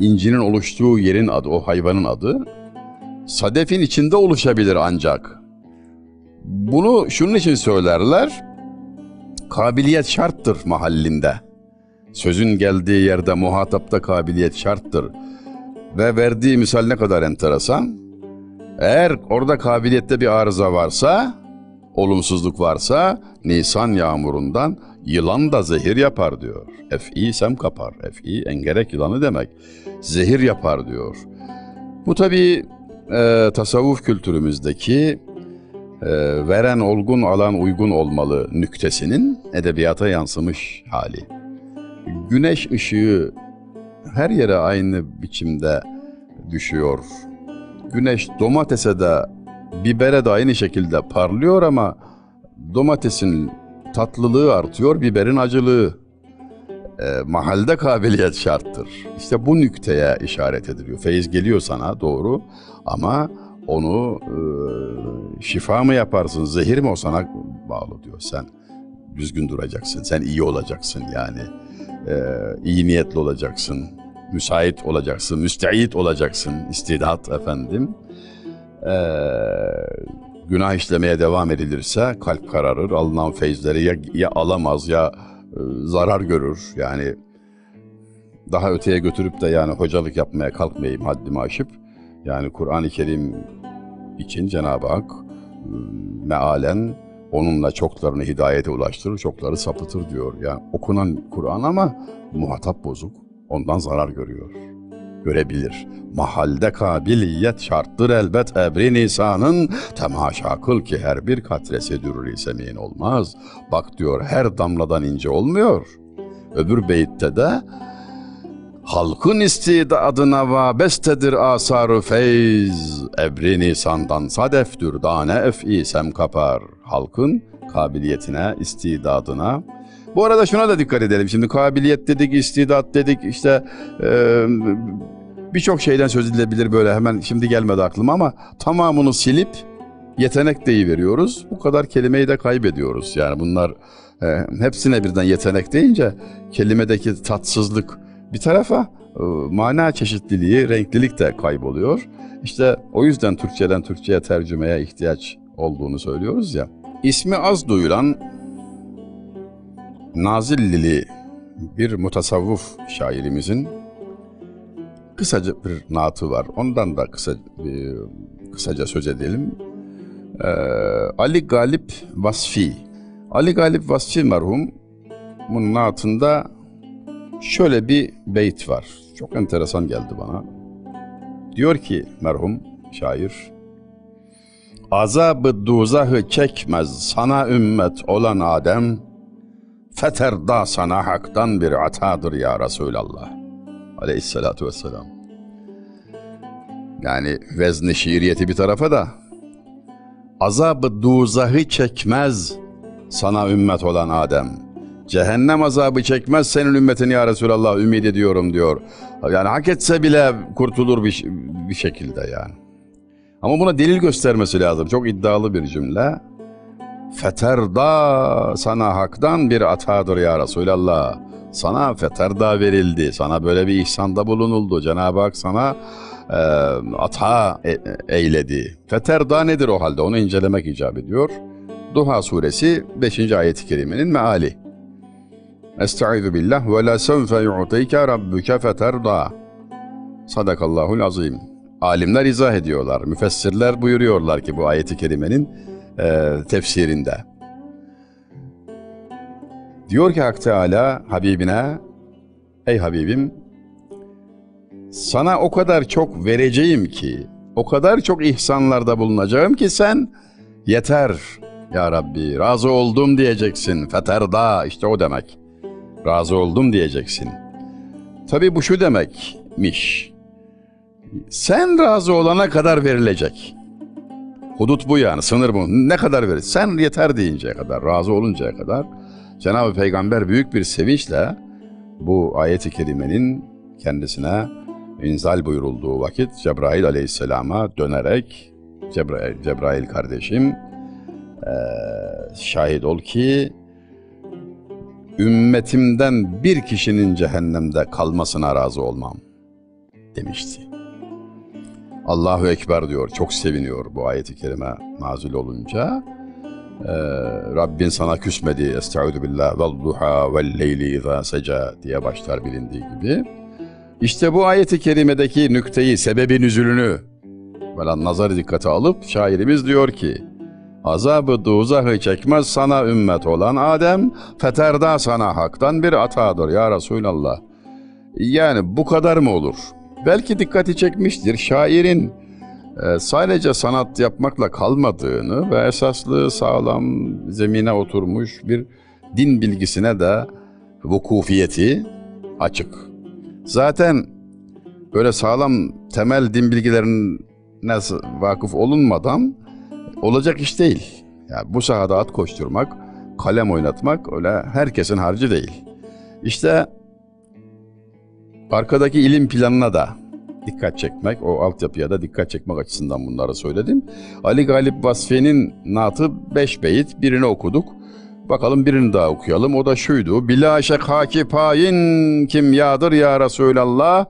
incinin oluştuğu yerin adı, o hayvanın adı. Sadefin içinde oluşabilir ancak. Bunu şunun için söylerler, kabiliyet şarttır mahallinde. Sözün geldiği yerde muhatapta kabiliyet şarttır. Ve verdiği misal ne kadar enteresan. Eğer orada kabiliyette bir arıza varsa, olumsuzluk varsa Nisan yağmurundan yılan da zehir yapar diyor. Ef'i sem kapar. Ef'i engerek yılanı demek. Zehir yapar diyor. Bu tabi e, tasavvuf kültürümüzdeki e, veren olgun alan uygun olmalı nüktesinin edebiyata yansımış hali. Güneş ışığı her yere aynı biçimde düşüyor. Güneş domatese de bibere de aynı şekilde parlıyor ama domatesin tatlılığı artıyor, biberin acılığı. E, mahalde kabiliyet şarttır. İşte bu nükteye işaret ediliyor. Feyiz geliyor sana doğru ama onu e, şifa mı yaparsın, zehir mi o sana bağlı diyor. Sen düzgün duracaksın, sen iyi olacaksın yani. E, iyi niyetli olacaksın, müsait olacaksın, müsteit olacaksın, istidat efendim. E, günah işlemeye devam edilirse kalp kararır, alınan feyizleri ya, ya alamaz ya e, zarar görür. Yani daha öteye götürüp de yani hocalık yapmaya kalkmayayım haddimi aşıp yani Kur'an-ı Kerim için Cenab-ı Hak e, mealen onunla çoklarını hidayete ulaştırır, çokları sapıtır diyor. Yani okunan Kur'an ama muhatap bozuk, ondan zarar görüyor. Görebilir. Mahalde kabiliyet şarttır elbet ebri nisanın temaşa kıl ki her bir katresi dürri semin olmaz. Bak diyor her damladan ince olmuyor. Öbür beyitte de Halkın istidadına vabestedir asarı feyz. Ebri nisandan sadeftür dane ef'i sem kapar. Halkın kabiliyetine, istidadına Bu arada şuna da dikkat edelim. Şimdi kabiliyet dedik, istidat dedik, işte e, birçok şeyden söz edilebilir böyle hemen şimdi gelmedi aklıma ama tamamını silip yetenek veriyoruz. Bu kadar kelimeyi de kaybediyoruz. Yani bunlar e, hepsine birden yetenek deyince kelimedeki tatsızlık bir tarafa e, mana çeşitliliği, renklilik de kayboluyor. İşte o yüzden Türkçeden Türkçe'ye tercümeye ihtiyaç olduğunu söylüyoruz ya. İsmi az duyulan Nazillili bir mutasavvuf şairimizin kısaca bir naatı var. Ondan da kısa bir, kısaca söz edelim. Ee, Ali Galip Vasfi. Ali Galip Vasfi merhum bunun naatında şöyle bir beyt var. Çok enteresan geldi bana. Diyor ki merhum şair, Azabı duzahı çekmez sana ümmet olan Adem, feterda sana haktan bir atadır ya Resulallah. Aleyhissalatu vesselam. Yani vezni şiiriyeti bir tarafa da, azabı duzahı çekmez sana ümmet olan Adem. Cehennem azabı çekmez senin ümmetin ya Resulallah ümit ediyorum diyor. Yani hak etse bile kurtulur bir, bir şekilde yani. Ama buna delil göstermesi lazım. Çok iddialı bir cümle. Feterda sana haktan bir atadır ya Resulallah. Sana feterda verildi. Sana böyle bir ihsanda bulunuldu. Cenab-ı Hak sana e, ata e, eyledi. Feterda nedir o halde? Onu incelemek icap ediyor. Duha suresi 5. ayet-i kerimenin meali. Estaizu billah ve la sevfe yu'tike rabbuke feterda. Sadakallahul azim. Alimler izah ediyorlar. Müfessirler buyuruyorlar ki bu ayeti kerimenin e, tefsirinde. Diyor ki Hak Teala Habibine, Ey Habibim, sana o kadar çok vereceğim ki, o kadar çok ihsanlarda bulunacağım ki sen yeter ya Rabbi, razı oldum diyeceksin. Feterda, işte o demek. Razı oldum diyeceksin. Tabi bu şu demekmiş. Sen razı olana kadar verilecek. Hudut bu yani, sınır bu. Ne kadar verir? Sen yeter deyinceye kadar, razı oluncaya kadar. Cenab-ı Peygamber büyük bir sevinçle bu ayeti kerimenin kendisine inzal buyurulduğu vakit Cebrail aleyhisselama dönerek Cebrail, Cebrail kardeşim ee, şahit ol ki ümmetimden bir kişinin cehennemde kalmasına razı olmam demişti. Allahu Ekber diyor. Çok seviniyor bu ayeti kerime nazil olunca. Ee, Rabbin sana küsmedi. Estaizu billah vel duha vel leyli izâ seca diye başlar bilindiği gibi. İşte bu ayeti kerimedeki nükteyi, sebebin üzülünü böyle nazar dikkate alıp şairimiz diyor ki Azabı duzahı çekmez sana ümmet olan Adem, feterda sana haktan bir atadır ya Resulallah. Yani bu kadar mı olur? Belki dikkati çekmiştir şairin e, sadece sanat yapmakla kalmadığını ve esaslı sağlam zemine oturmuş bir din bilgisine de vukufiyeti açık. Zaten böyle sağlam temel din bilgilerine vakıf olunmadan olacak iş değil. Yani bu sahada at koşturmak, kalem oynatmak öyle herkesin harcı değil. İşte arkadaki ilim planına da dikkat çekmek, o altyapıya da dikkat çekmek açısından bunları söyledim. Ali Galip Vasfi'nin natı beş beyit, birini okuduk. Bakalım birini daha okuyalım. O da şuydu. Bila şek haki payin kim yadır ya Resulallah.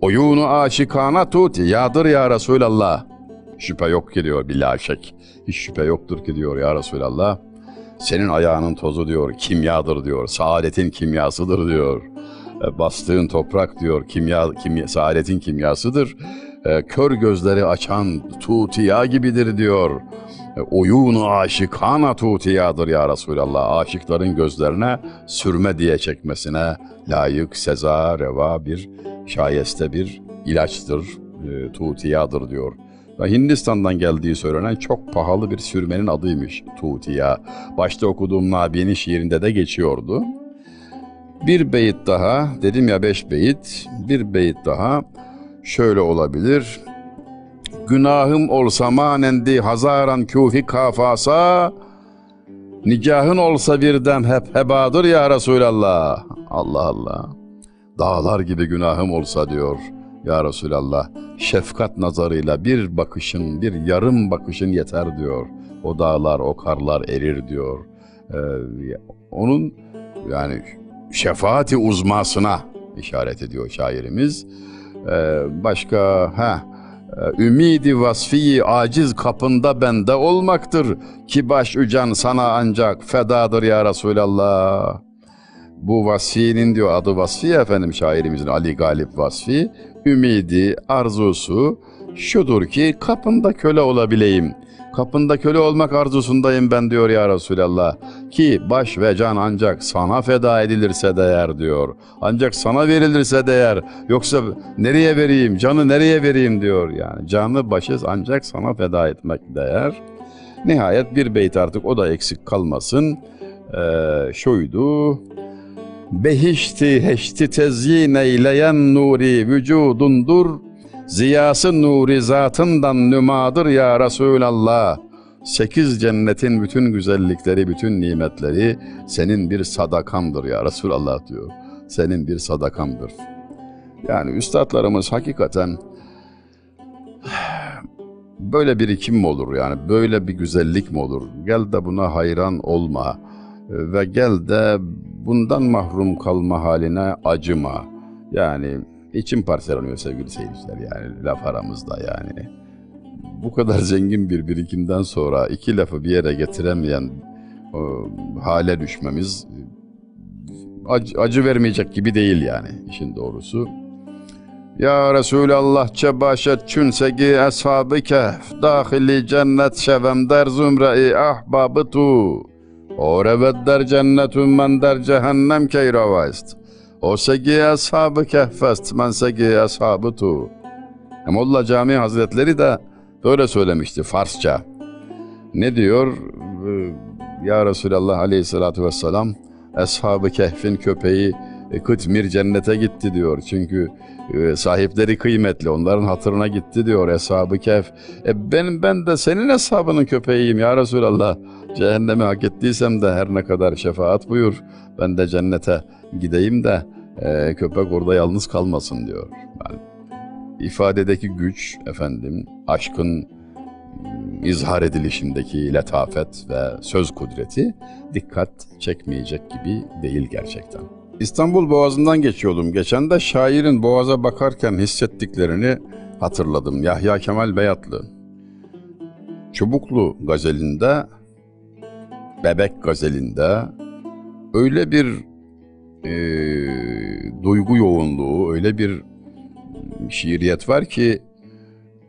Oyunu aşikana tut yadır ya Resulallah. Şüphe yok ki diyor bila şek. Hiç şüphe yoktur ki diyor ya Resulallah. Senin ayağının tozu diyor kimyadır diyor. Saadetin kimyasıdır diyor. E, bastığın toprak diyor kimya, kimya saadetin kimyasıdır. E, kör gözleri açan tutiya gibidir diyor. E, oyunu aşikana tutiyadır ya Resulallah. Aşıkların gözlerine sürme diye çekmesine layık, seza, reva bir şayeste bir ilaçtır, e, tutiyadır diyor. Ve Hindistan'dan geldiği söylenen çok pahalı bir sürmenin adıymış Tutiya. Başta okuduğum Nabi'nin şiirinde de geçiyordu. Bir beyit daha, dedim ya beş beyit, bir beyit daha şöyle olabilir. Günahım olsa manendi hazaran küfi kafasa, Nikahın olsa bir dem hep hebadır ya Resulallah. Allah Allah. Dağlar gibi günahım olsa diyor ya Resulallah. Şefkat nazarıyla bir bakışın, bir yarım bakışın yeter diyor. O dağlar, o karlar erir diyor. Ee, onun yani şefaati uzmasına işaret ediyor şairimiz. Ee, başka ha ümidi vasfiyi aciz kapında bende olmaktır ki baş ücan sana ancak fedadır ya Resulallah. Bu vasfinin diyor adı vasfi efendim şairimizin Ali Galip Vasfi. Ümidi, arzusu şudur ki kapında köle olabileyim. Kapında köle olmak arzusundayım ben diyor ya Resulallah. Ki baş ve can ancak sana feda edilirse değer diyor. Ancak sana verilirse değer. Yoksa nereye vereyim, canı nereye vereyim diyor yani. Canı başı ancak sana feda etmek değer. Nihayet bir beyt artık o da eksik kalmasın. Ee, şuydu. Behişti heşti tezyin eyleyen nuri vücudundur. Ziyası nuri zatından nümadır ya Resulallah. Sekiz cennetin bütün güzellikleri, bütün nimetleri senin bir sadakandır ya Resulallah diyor. Senin bir sadakandır. Yani üstadlarımız hakikaten böyle bir birikim mi olur yani böyle bir güzellik mi olur? Gel de buna hayran olma ve gel de bundan mahrum kalma haline acıma. Yani içim parçalanıyor sevgili seyirciler yani laf aramızda yani. Bu kadar zengin bir birikimden sonra iki lafı bir yere getiremeyen o, hale düşmemiz acı, acı vermeyecek gibi değil yani işin doğrusu. Ya Resulallah çebaşet çünsegi ashabı kehf dahili cennet şevem der zümre-i ahbabı tu. Orevet der cennetun men der cehennem keyravayst. O segi ashabı kehfest men segi ashabı tu. Molla Cami Hazretleri de böyle söylemişti Farsça. Ne diyor? Ya Resulallah aleyhissalatu vesselam Ashab-ı Kehf'in köpeği e, Kıtmir cennete gitti diyor. Çünkü e, sahipleri kıymetli. Onların hatırına gitti diyor Ashab-ı Kehf. E ben, ben de senin hesabının köpeğiyim ya Resulallah. Cehennemi hak ettiysem de her ne kadar şefaat buyur. Ben de cennete gideyim de e, köpek orada yalnız kalmasın diyor. Yani ifadedeki güç efendim, aşkın izhar edilişindeki letafet ve söz kudreti dikkat çekmeyecek gibi değil gerçekten. İstanbul Boğazı'ndan geçiyordum. Geçen de şairin boğaza bakarken hissettiklerini hatırladım. Yahya Kemal Beyatlı. Çubuklu gazelinde, Bebek gazelinde öyle bir e, duygu yoğunluğu, öyle bir şiiriyet var ki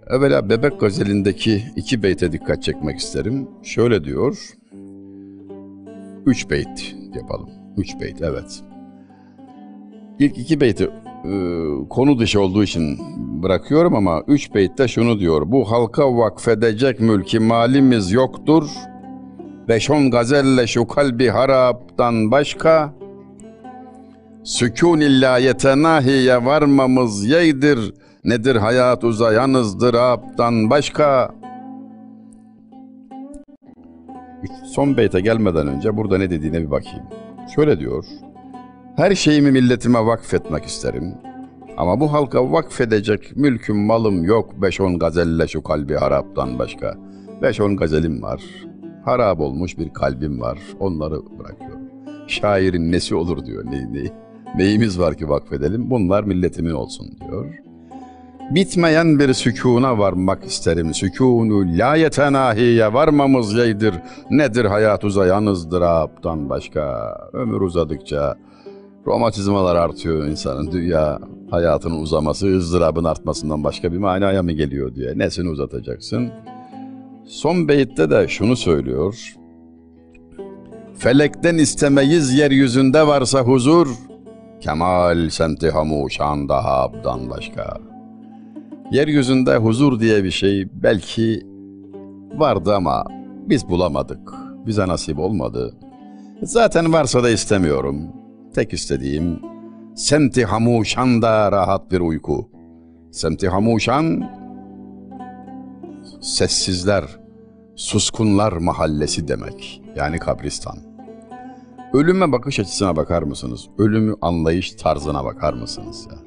evvela Bebek gazelindeki iki beyte dikkat çekmek isterim. Şöyle diyor, üç beyt yapalım. Üç beyt, evet. İlk iki beyti e, konu dışı olduğu için bırakıyorum ama üç beytte şunu diyor. Bu halka vakfedecek mülki malimiz yoktur. Beş on gazelle şu kalbi haraptan başka. Sükun illa yetenahiye varmamız yeydir. Nedir hayat uzayanızdır aptan başka. Son beyte gelmeden önce burada ne dediğine bir bakayım. Şöyle diyor. Her şeyimi milletime vakfetmek isterim. Ama bu halka vakfedecek mülküm malım yok. Beş on gazelle şu kalbi haraptan başka. Beş on gazelim var. Harap olmuş bir kalbim var. Onları bırakıyorum. Şairin nesi olur diyor. Ne, ne, neyimiz var ki vakfedelim? Bunlar milletimin olsun diyor. Bitmeyen bir sükuna varmak isterim. Sükunu la yetenahiye varmamız yeydir. Nedir hayat uzayanızdır aptan başka. Ömür uzadıkça romatizmalar artıyor insanın. Dünya hayatının uzaması, ızdırabın artmasından başka bir manaya mı geliyor diye. Nesini uzatacaksın? Son beyitte de şunu söylüyor. Felekten istemeyiz yeryüzünde varsa huzur, Kemal semti hamuşan daha abdan başka. Yeryüzünde huzur diye bir şey belki vardı ama biz bulamadık. Bize nasip olmadı. Zaten varsa da istemiyorum. Tek istediğim semti hamuşan da rahat bir uyku. Semti hamuşan sessizler, Suskunlar Mahallesi demek. Yani kabristan. Ölüme bakış açısına bakar mısınız? Ölümü anlayış tarzına bakar mısınız ya?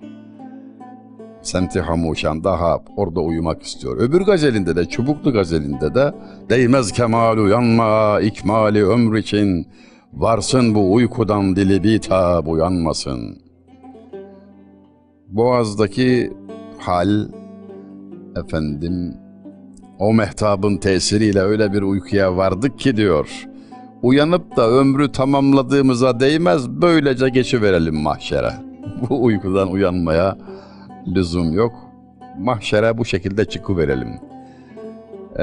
Semti Hamuşan daha orada uyumak istiyor. Öbür gazelinde de, Çubuklu gazelinde de değmez kemal uyanma ikmali ömür için varsın bu uykudan dili bitap uyanmasın. Boğaz'daki hal efendim o mehtabın tesiriyle öyle bir uykuya vardık ki diyor. Uyanıp da ömrü tamamladığımıza değmez böylece geçiverelim mahşere. *laughs* Bu uykudan uyanmaya lüzum yok. Mahşere bu şekilde çıkıverelim. Ee,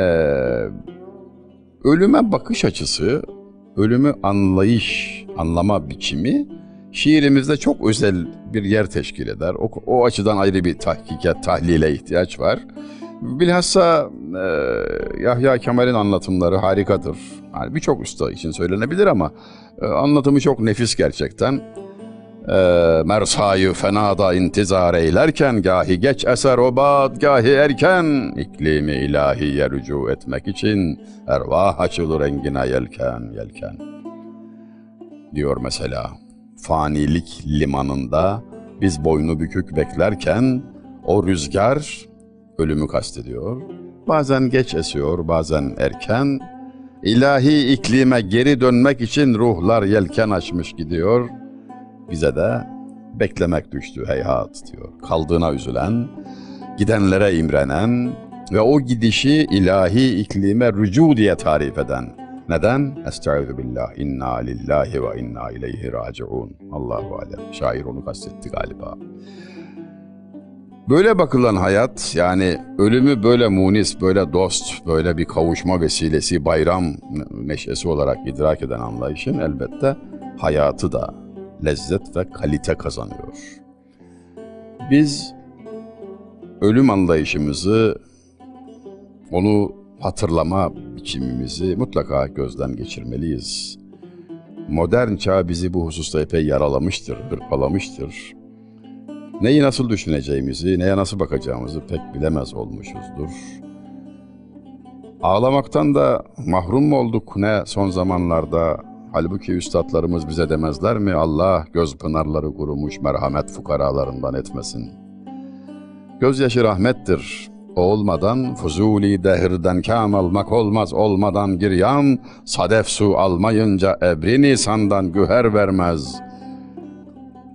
ölüme bakış açısı, ölümü anlayış, anlama biçimi şiirimizde çok özel bir yer teşkil eder. O, o açıdan ayrı bir tahkike, tahlile ihtiyaç var. Bilhassa e, Yahya Kemal'in anlatımları harikadır. Yani birçok usta için söylenebilir ama e, anlatımı çok nefis gerçekten. E, mersayı fenada intizar eylerken gahi geç eser obat gahi erken iklimi ilahiye rücu etmek için ervah açılır engine yelken yelken diyor mesela fanilik limanında biz boynu bükük beklerken o rüzgar ölümü kastediyor. Bazen geç esiyor, bazen erken. İlahi iklime geri dönmek için ruhlar yelken açmış gidiyor. Bize de beklemek düştü heyhat diyor. Kaldığına üzülen, gidenlere imrenen ve o gidişi ilahi iklime rücu diye tarif eden. Neden? Estaizu billah. İnna lillahi ve inna ileyhi raciun. Allahu alem. Şair onu kastetti galiba. Böyle bakılan hayat yani ölümü böyle munis, böyle dost, böyle bir kavuşma vesilesi, bayram neşesi olarak idrak eden anlayışın elbette hayatı da lezzet ve kalite kazanıyor. Biz ölüm anlayışımızı, onu hatırlama biçimimizi mutlaka gözden geçirmeliyiz. Modern çağ bizi bu hususta epey yaralamıştır, hırpalamıştır. Neyi nasıl düşüneceğimizi, neye nasıl bakacağımızı pek bilemez olmuşuzdur. Ağlamaktan da mahrum mu olduk ne son zamanlarda? Halbuki üstadlarımız bize demezler mi? Allah göz pınarları kurumuş merhamet fukaralarından etmesin. Gözyaşı rahmettir. Olmadan fuzuli dehirden kam almak olmaz. Olmadan giryan sadef su almayınca ebri nisandan güher vermez.''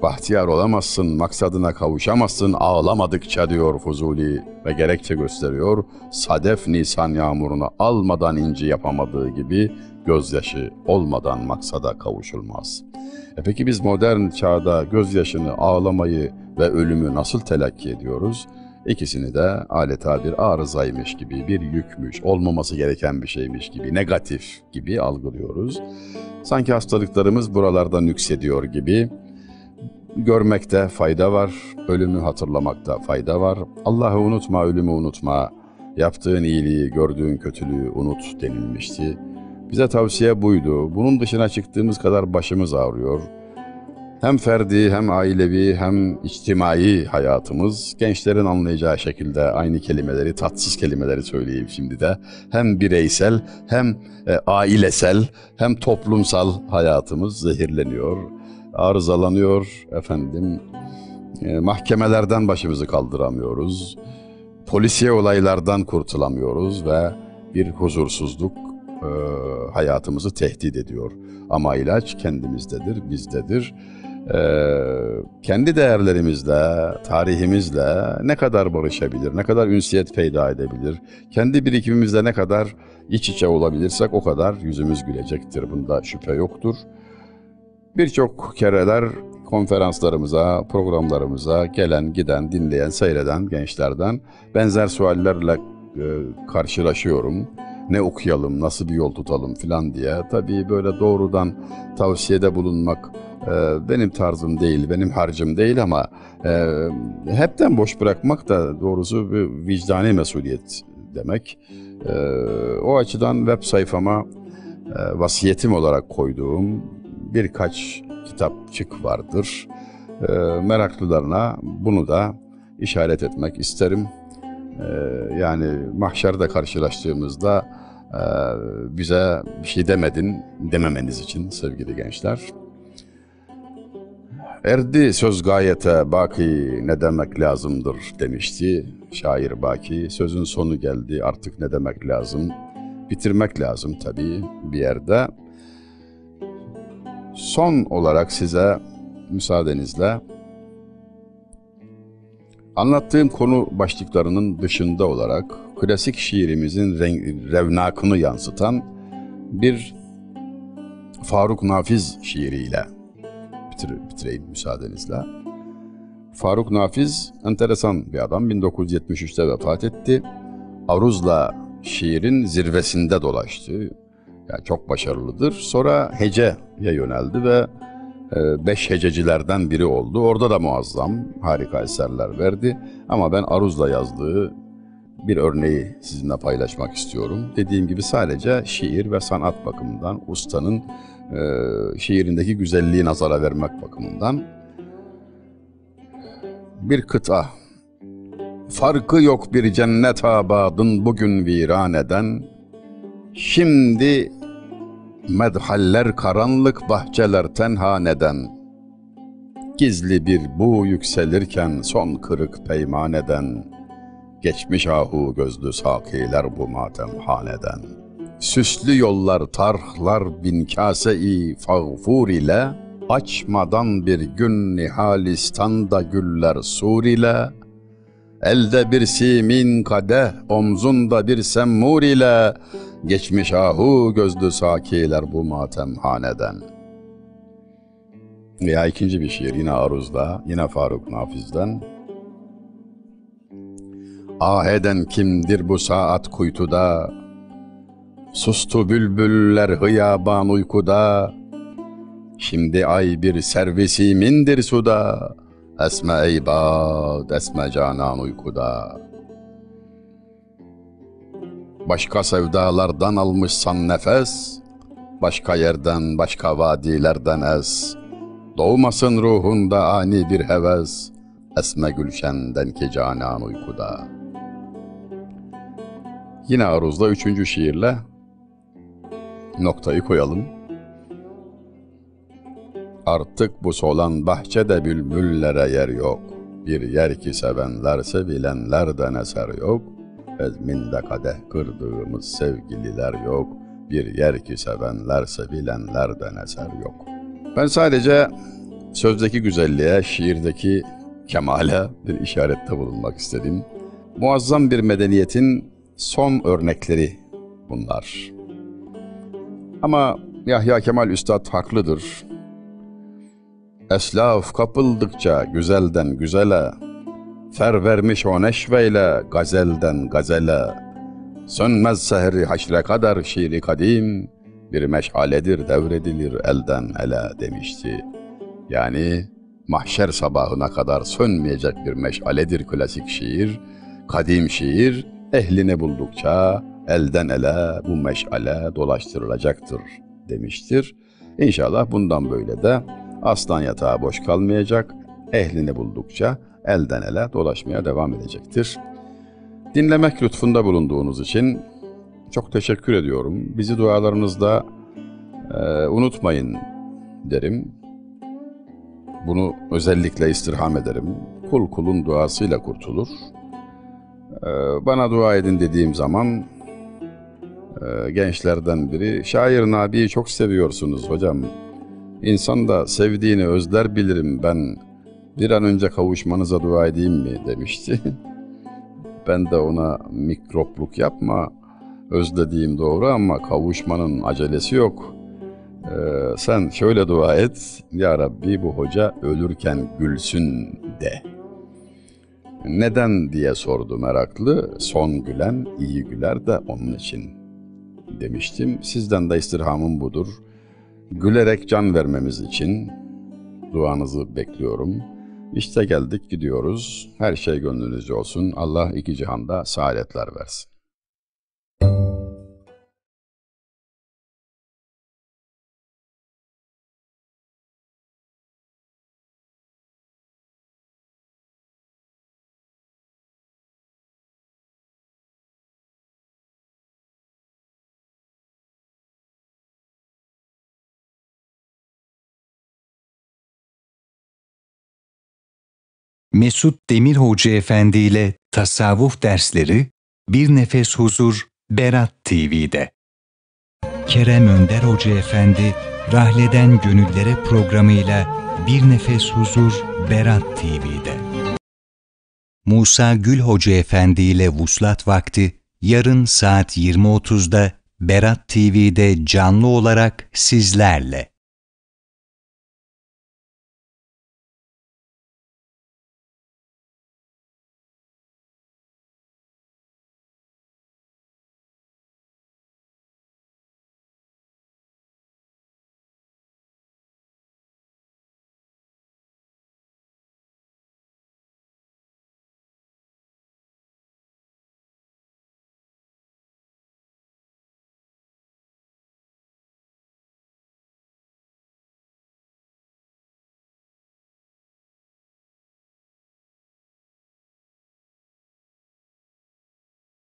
Bahtiyar olamazsın, maksadına kavuşamazsın ağlamadıkça diyor Fuzuli ve gerekçe gösteriyor. Sadef Nisan yağmurunu almadan inci yapamadığı gibi gözyaşı olmadan maksada kavuşulmaz. E peki biz modern çağda gözyaşını, ağlamayı ve ölümü nasıl telakki ediyoruz? İkisini de adeta bir arızaymış gibi, bir yükmüş, olmaması gereken bir şeymiş gibi, negatif gibi algılıyoruz. Sanki hastalıklarımız buralarda nüksediyor gibi Görmekte fayda var, ölümü hatırlamakta fayda var. Allah'ı unutma, ölümü unutma. Yaptığın iyiliği, gördüğün kötülüğü unut denilmişti. Bize tavsiye buydu. Bunun dışına çıktığımız kadar başımız ağrıyor. Hem ferdi, hem ailevi, hem içtimai hayatımız gençlerin anlayacağı şekilde aynı kelimeleri, tatsız kelimeleri söyleyeyim şimdi de. Hem bireysel, hem e, ailesel, hem toplumsal hayatımız zehirleniyor arızalanıyor efendim. E, mahkemelerden başımızı kaldıramıyoruz. Polisiye olaylardan kurtulamıyoruz ve bir huzursuzluk e, hayatımızı tehdit ediyor. Ama ilaç kendimizdedir, bizdedir. E, kendi değerlerimizle, tarihimizle ne kadar barışabilir, ne kadar ünsiyet peyda edebilir, kendi birikimimizle ne kadar iç içe olabilirsek o kadar yüzümüz gülecektir. Bunda şüphe yoktur. Birçok kereler konferanslarımıza, programlarımıza gelen, giden, dinleyen, seyreden gençlerden benzer suallerle e, karşılaşıyorum. Ne okuyalım, nasıl bir yol tutalım filan diye. Tabii böyle doğrudan tavsiyede bulunmak e, benim tarzım değil, benim harcım değil ama e, hepten boş bırakmak da doğrusu bir vicdani mesuliyet demek. E, o açıdan web sayfama e, vasiyetim olarak koyduğum birkaç kitapçık vardır. E, meraklılarına bunu da işaret etmek isterim. E, yani mahşerde karşılaştığımızda Ee, bize bir şey demedin dememeniz için sevgili gençler. Erdi söz gayete baki ne demek lazımdır demişti şair Baki. Sözün sonu geldi artık ne demek lazım? Bitirmek lazım tabii bir yerde. Son olarak size müsaadenizle anlattığım konu başlıklarının dışında olarak klasik şiirimizin renk, revnakını yansıtan bir Faruk Nafiz şiiriyle bitir, bitireyim müsaadenizle. Faruk Nafiz enteresan bir adam. 1973'te vefat etti. Aruz'la şiirin zirvesinde dolaştı. Yani çok başarılıdır. Sonra heceye yöneldi ve e, beş hececilerden biri oldu. Orada da muazzam, harika eserler verdi. Ama ben Aruz'la yazdığı bir örneği sizinle paylaşmak istiyorum. Dediğim gibi sadece şiir ve sanat bakımından, ustanın e, şiirindeki güzelliği nazara vermek bakımından bir kıta. Farkı yok bir cennet abadın bugün viran eden, şimdi medhaller karanlık bahçeler tenha neden, gizli bir bu yükselirken son kırık peymaneden, geçmiş ahu gözlü sakiler bu matem haneden. Süslü yollar tarhlar bin kase-i fağfur ile, Açmadan bir gün Nihalistanda güller sur ile, Elde bir simin kadeh, omzunda bir semmur ile, Geçmiş ahu gözlü sakiler bu matem haneden. Veya ikinci bir şiir yine Aruz'da, yine Faruk Nafiz'den. Ah eden kimdir bu saat kuytuda, Sustu bülbüller hıyaban uykuda, Şimdi ay bir servisimindir suda, Esme ey bad, esme canan uykuda. Başka sevdalardan almışsan nefes, Başka yerden, başka vadilerden es. Doğmasın ruhunda ani bir heves, Esme gülşenden ki canan uykuda. Yine Aruz'da üçüncü şiirle noktayı koyalım. Artık bu solan bahçede bülbüllere yer yok. Bir yer ki sevenler sevilenlerden eser yok. Ezminde kadeh kırdığımız sevgililer yok. Bir yer ki sevenler sevilenlerden eser yok. Ben sadece sözdeki güzelliğe, şiirdeki kemale bir işarette bulunmak istedim. Muazzam bir medeniyetin son örnekleri bunlar. Ama Yahya Kemal Üstad haklıdır. Eslaf kapıldıkça güzelden güzele, Fer vermiş o neşveyle gazelden gazele, Sönmez sehri haşre kadar şiiri kadim, Bir meşaledir devredilir elden ele demişti. Yani mahşer sabahına kadar sönmeyecek bir meşaledir klasik şiir, kadim şiir, ehlini buldukça elden ele bu meşale dolaştırılacaktır demiştir. İnşallah bundan böyle de aslan yatağı boş kalmayacak, ehlini buldukça elden ele dolaşmaya devam edecektir. Dinlemek lütfunda bulunduğunuz için çok teşekkür ediyorum. Bizi dualarınızda e, unutmayın derim. Bunu özellikle istirham ederim. Kul kulun duasıyla kurtulur. E, bana dua edin dediğim zaman e, gençlerden biri, şair Nabi'yi çok seviyorsunuz hocam. İnsan da sevdiğini özler bilirim ben. Bir an önce kavuşmanıza dua edeyim mi demişti. *laughs* ben de ona mikropluk yapma, özlediğim doğru ama kavuşmanın acelesi yok. Ee, sen şöyle dua et, Ya Rabbi bu hoca ölürken gülsün de. Neden diye sordu meraklı, son gülen iyi güler de onun için demiştim. Sizden de istirhamım budur. Gülerek can vermemiz için duanızı bekliyorum. İşte geldik gidiyoruz. Her şey gönlünüzce olsun. Allah iki cihanda saadetler versin. Mesut Demir Hoca Efendi ile Tasavvuf Dersleri Bir Nefes Huzur Berat TV'de. Kerem Önder Hoca Efendi Rahleden Gönüllere programıyla Bir Nefes Huzur Berat TV'de. Musa Gül Hoca Efendi ile Vuslat Vakti yarın saat 20.30'da Berat TV'de canlı olarak sizlerle.